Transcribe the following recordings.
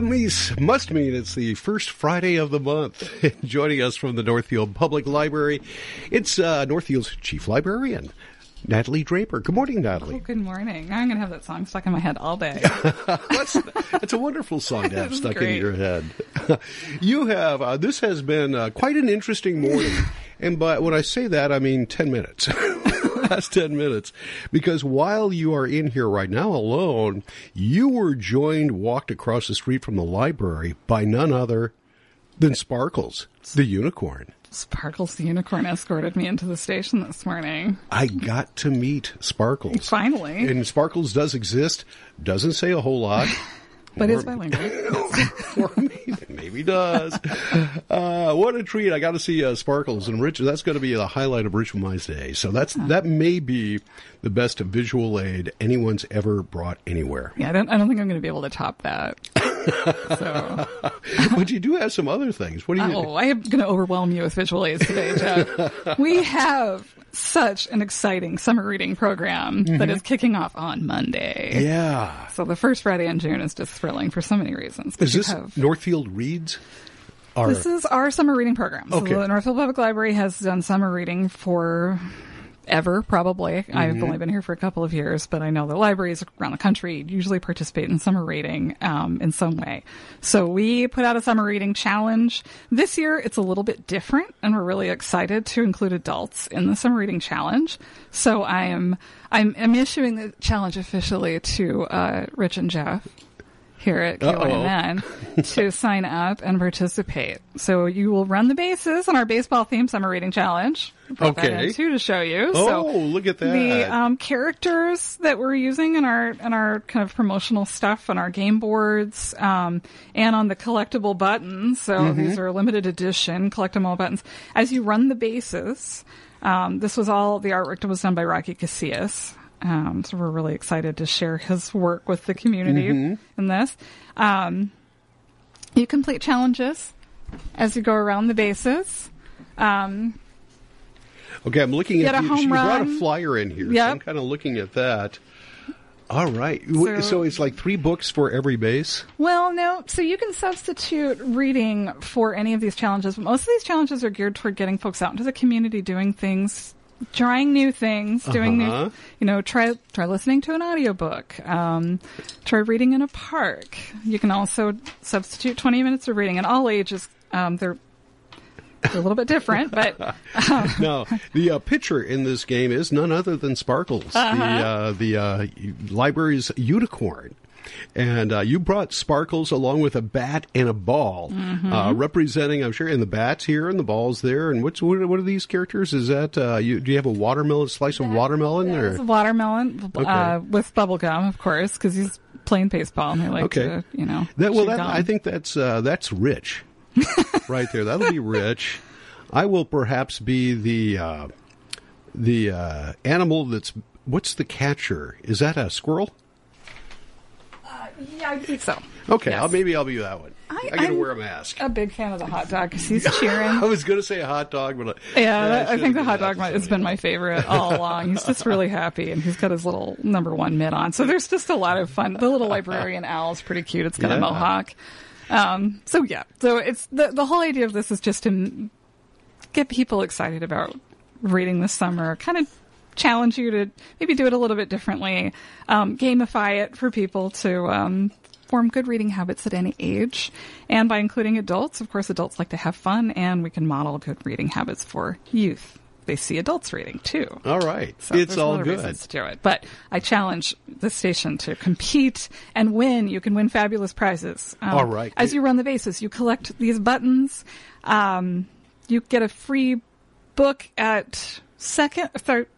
That means, must mean it's the first Friday of the month. Joining us from the Northfield Public Library, it's uh, Northfield's chief librarian, Natalie Draper. Good morning, Natalie. Oh, good morning. I'm going to have that song stuck in my head all day. that's, that's a wonderful song to have stuck great. in your head. you have, uh, this has been uh, quite an interesting morning. and by when I say that, I mean 10 minutes. Last 10 minutes. Because while you are in here right now alone, you were joined, walked across the street from the library by none other than Sparkles, the unicorn. Sparkles the unicorn escorted me into the station this morning. I got to meet Sparkles. Finally. And Sparkles does exist, doesn't say a whole lot. but is bilingual. or maybe, maybe does. Uh, what a treat! I got to see uh, Sparkles and Rich. That's going to be the highlight of Rich Mice Day. So that's that may be the best visual aid anyone's ever brought anywhere. Yeah, I don't. I don't think I'm going to be able to top that. so, but you do have some other things. What do you? Oh, I am going to overwhelm you with visual aids today, Jeff. we have such an exciting summer reading program mm-hmm. that is kicking off on Monday. Yeah. So the first Friday in June is just thrilling for so many reasons. Is this have, Northfield Reads? Our... This is our summer reading program. Okay. So the Northfield Public Library has done summer reading for ever, probably. Mm-hmm. I've only been here for a couple of years, but I know the libraries around the country usually participate in summer reading um, in some way. So we put out a summer reading challenge. This year, it's a little bit different, and we're really excited to include adults in the summer reading challenge. So I am I'm, I'm issuing the challenge officially to uh, Rich and Jeff here at KYMN to sign up and participate. So you will run the bases on our baseball theme summer reading challenge. Okay. Too to show you. Oh, so look at that. The um, characters that we're using in our in our kind of promotional stuff on our game boards um, and on the collectible buttons. So mm-hmm. these are limited edition collectible buttons. As you run the bases. Um, this was all the artwork that was done by Rocky Casillas. Um, so we're really excited to share his work with the community mm-hmm. in this. Um, you complete challenges as you go around the bases. Um, okay, I'm looking at you. She brought a flyer in here. Yep. So I'm kind of looking at that. All right. So, so, it's like three books for every base? Well, no. So you can substitute reading for any of these challenges. Most of these challenges are geared toward getting folks out into the community doing things trying new things, doing uh-huh. new, you know, try try listening to an audiobook, um, try reading in a park. You can also substitute 20 minutes of reading, and all ages. Um, they're a little bit different, but um. no. The uh, pitcher in this game is none other than Sparkles, uh-huh. the uh, the uh, library's unicorn. And uh, you brought sparkles along with a bat and a ball, mm-hmm. uh, representing, I'm sure, and the bats here and the balls there. And what's what, what are these characters? Is that uh, you? Do you have a watermelon slice of watermelon? or? A watermelon okay. Uh, with bubble gum, of course, because he's playing baseball and they like okay. to, you know. That, well, that, I think that's uh, that's rich, right there. That'll be rich. I will perhaps be the uh, the uh, animal that's. What's the catcher? Is that a squirrel? Yeah, I think so. Okay, yes. I'll, maybe I'll be that one. I, I gotta I'm wear a mask. A big fan of the hot dog because he's cheering. I was going to say a hot dog, but I, yeah, that, I, I think the hot dog has been my favorite all along. He's just really happy, and he's got his little number one mitt on. So there's just a lot of fun. The little librarian owl is pretty cute. It's got Yeah. a mohawk. Um, so yeah, so it's the the whole idea of this is just to get people excited about reading this summer. Kind of challenge you to maybe do it a little bit differently, um, gamify it for people to um, form good reading habits at any age. And by including adults, of course, adults like to have fun, and we can model good reading habits for youth. They see adults reading too. All right, So it's all good. to do it. But I challenge the station to compete and win. You can win fabulous prizes. Um, All right. As you run the bases, you collect these buttons. Um, you get a free book at second, third,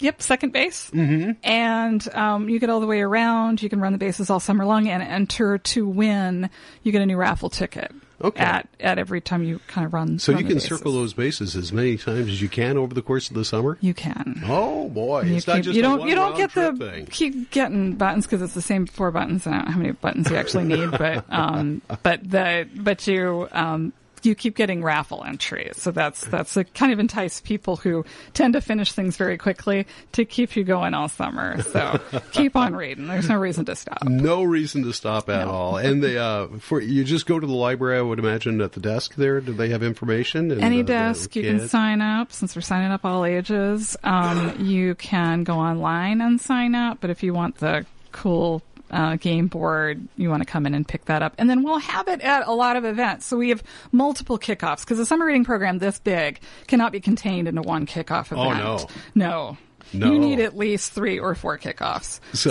yep, second base. Mm-hmm. And um, you get all the way around. You can run the bases all summer long and enter to win. You get a new raffle ticket. Okay. At at every time you kind of run. So run you can bases. circle those bases as many times as you can over the course of the summer. You can. Oh boy, You, it's not just you don't you don't get the thing. keep getting buttons because it's the same four buttons. I don't know how many buttons you actually need, but um, but the but you um, you keep getting raffle entries. So that's that's to kind of entice people who tend to finish things very quickly to keep you going all summer. So keep on reading. There's no reason to stop. No reason to stop at No. all. And they uh for you just go to the library. I would imagine at the desk there. Do they have information? And, Any uh, desk, you can sign up. Since we're signing up all ages, um, you can go online and sign up. But if you want the cool uh, game board, you want to come in and pick that up. And then we'll have it at a lot of events. So we have multiple kickoffs because a summer reading program this big cannot be contained into one kickoff event. Oh, no. No. No. You need at least three or four kickoffs. So,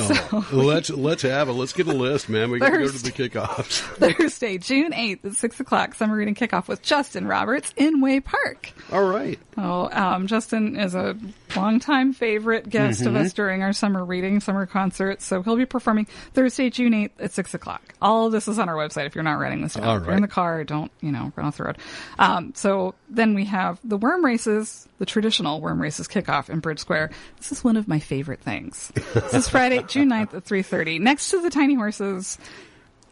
let's let's have it. Let's get a list, man. We got to go to the kickoffs. Thursday, June 8th at 6 o'clock, summer reading kickoff with Justin Roberts in Way Park. All right. Oh, um, Justin is a longtime favorite guest Mm-hmm. of us during our summer reading, summer concerts. So he'll be performing Thursday, June 8th at 6 o'clock. All of this is on our website if you're not writing this down. All If you're in the car, don't, you know, run off the road. Um, so then we have the worm races, the traditional worm races kickoff in Bridge Square. This is one of my favorite things. this is Friday, June 9th at 3.30. Next to the tiny horses,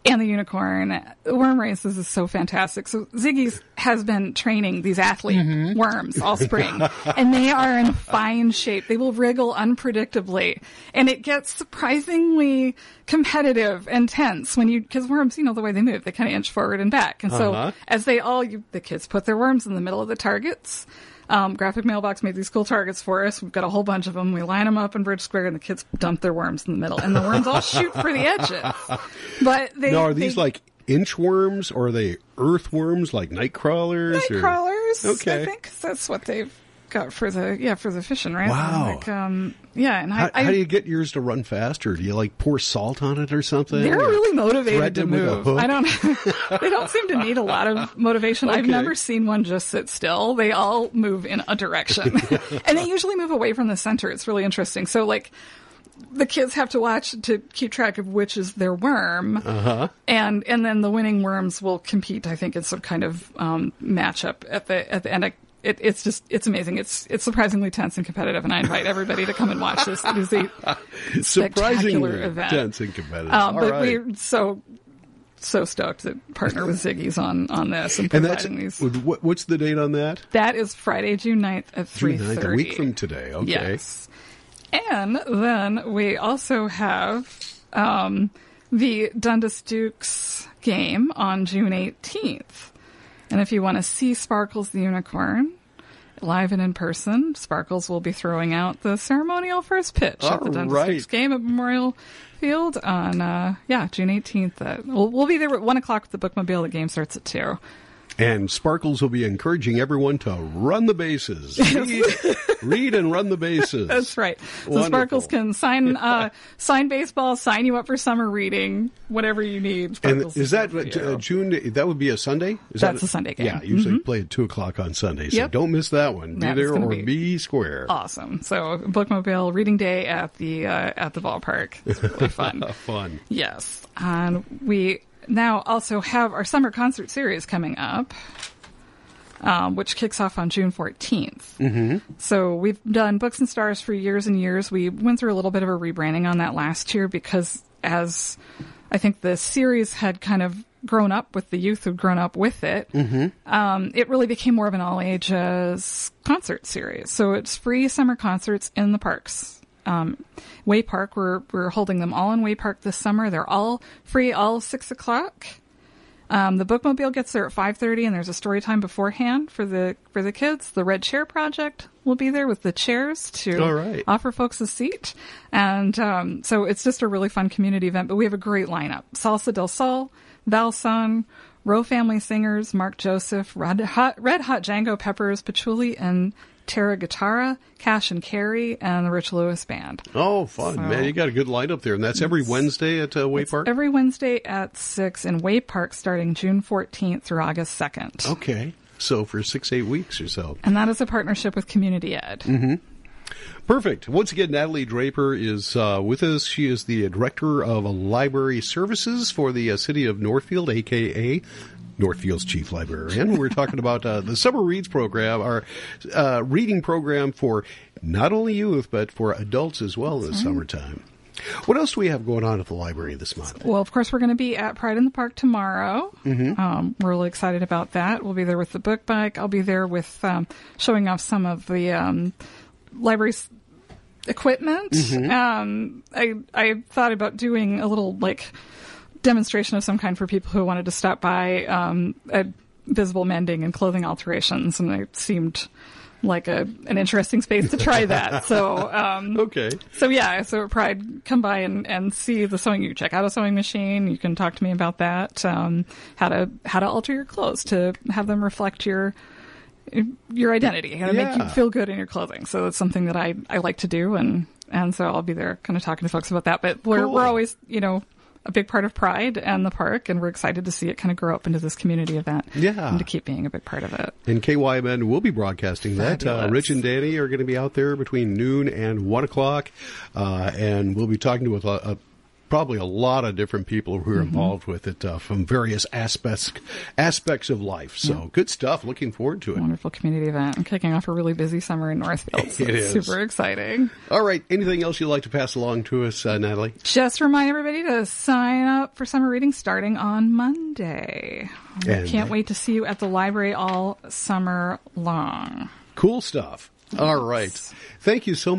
and the unicorn. Worm races is so fantastic. So Ziggy's has been training these athlete Mm-hmm. worms all spring, and they are in fine shape. They will wriggle unpredictably, and it gets surprisingly competitive and tense when you because worms, you know the way they move, they kind of inch forward and back, and so Uh-huh. as they all you, the kids put their worms in the middle of the targets. Um, Graphic Mailbox made these cool targets for us. We've got a whole bunch of them. We line them up in Bridge Square, and the kids dump their worms in the middle, and the worms all shoot for the edges. But they Now, are these they- like inchworms or are they earthworms like night crawlers? night or- crawlers? Okay. I think that's what they've got for the yeah for the fishing, right? Wow. Like, um, yeah, and How, I, how do you get yours to run faster? Do you like pour salt on it or something? they're Or really motivated to them with a move. I don't. they don't seem to need a lot of motivation. I've never seen one just sit still. They all move in a direction, and they usually move away from the center. It's really interesting. So like. The kids have to watch to keep track of which is their worm, uh-huh. and and then the winning worms will compete. I think in some kind of um, matchup at the at the end. I, it, it's just it's amazing. It's it's surprisingly tense and competitive, and I invite everybody to come and watch this. It is a Surprisingly event. dense and competitive. Um, but right. we're so so stoked to partner with Ziggy's on on this and and that's providing these. what, what's the date on that? That is Friday, June 9th at three June 9th, thirty. a week from today. Okay. Yes, and then we also have um, the Dundas Dukes game on June eighteenth. And if you want to see Sparkles the unicorn live and in person, Sparkles will be throwing out the ceremonial first pitch at the All Dundas right. Game at Memorial Field on uh, yeah June eighteenth. We'll, we'll be there at one o'clock with the bookmobile. The game starts at two. And Sparkles will be encouraging everyone to run the bases. Read, read and run the bases. That's right. So Wonderful. Sparkles can sign uh, sign baseball, sign you up for summer reading, whatever you need. And is that uh. June? That would be a Sunday. Is That's that a Sunday game. Yeah, usually play at two o'clock on Sunday. So Yep. don't miss that one. Be there or be be, square. awesome? So bookmobile reading day at the uh, at the ballpark. It's really fun. Fun. Yes, and we now also have our summer concert series coming up. Um, which kicks off on June 14th. Mm-hmm. So we've done Books and Stars for years and years. We went through a little bit of a rebranding on that last year because as I think the series had kind of grown up with the youth who'd grown up with it, um, it really became more of an all ages concert series. So it's free summer concerts in the parks. Um, Way Park, we're, we're holding them all in Way Park this summer. They're all free, all six o'clock. Um, the bookmobile gets there at five thirty, and there's a story time beforehand for the for the kids. The Red Chair Project will be there with the chairs to right. offer folks a seat, and um, so it's just a really fun community event. But we have a great lineup: Salsa del Sol, Valson, Roe Family Singers, Mark Joseph, Red Hot, Red Hot Django Peppers, Patchouli and Terra Guitarra, Cash and Carey, and the Rich Lewis Band. Oh, fun, So- man! You got a good lineup there, and that's every Wednesday at uh, Way Park. Every Wednesday at six in Way Park, starting June fourteenth through August second. okay, so for six eight weeks or so. And that is a partnership with Community Ed. Mm-hmm. Perfect. Once again, Natalie Draper is uh, with us. She is the director of library services for the uh, city of Northfield, aka Northfield's chief librarian. We're talking about uh, the summer reads program, our uh, reading program for not only youth but for adults as well in the summertime. What else do we have going on at the library this month? Well, of course, we're going to be at Pride in the Park tomorrow. Mm-hmm. Um, we're really excited about that. We'll be there with the book bike. I'll be there with um, showing off some of the um, library's equipment. Mm-hmm. Um, I I thought about doing a little like demonstration of some kind for people who wanted to stop by um, at Visible Mending and Clothing Alterations, and it seemed like a an interesting space to try that. So um, Okay. so yeah, so Pride, come by and, and see the sewing. You check out a sewing machine. You can talk to me about that. Um, how to how to alter your clothes to have them reflect your your identity. How to make you feel good in your clothing. So that's something that I, I like to do, and and so I'll be there, kind of talking to folks about that. But we're Cool. we're always you know a big part of Pride and the park, and we're excited to see it kind of grow up into this community event. Yeah. and to keep being a big part of it. And KYMN will be broadcasting that. Uh, Rich and Danny are going to be out there between noon and one o'clock, uh, and we'll be talking to a, a, probably a lot of different people who are Mm-hmm. involved with it uh, from various aspects aspects of life. So good stuff. Looking forward to it. Wonderful community event. I'm kicking off a really busy summer in Northfield. So It is. super exciting. All right. Anything else you'd like to pass along to us, uh, Natalie? Just remind everybody to sign up for summer reading starting on Monday. We And- can't wait to see you at the library all summer long. Cool stuff. All right. Thank you so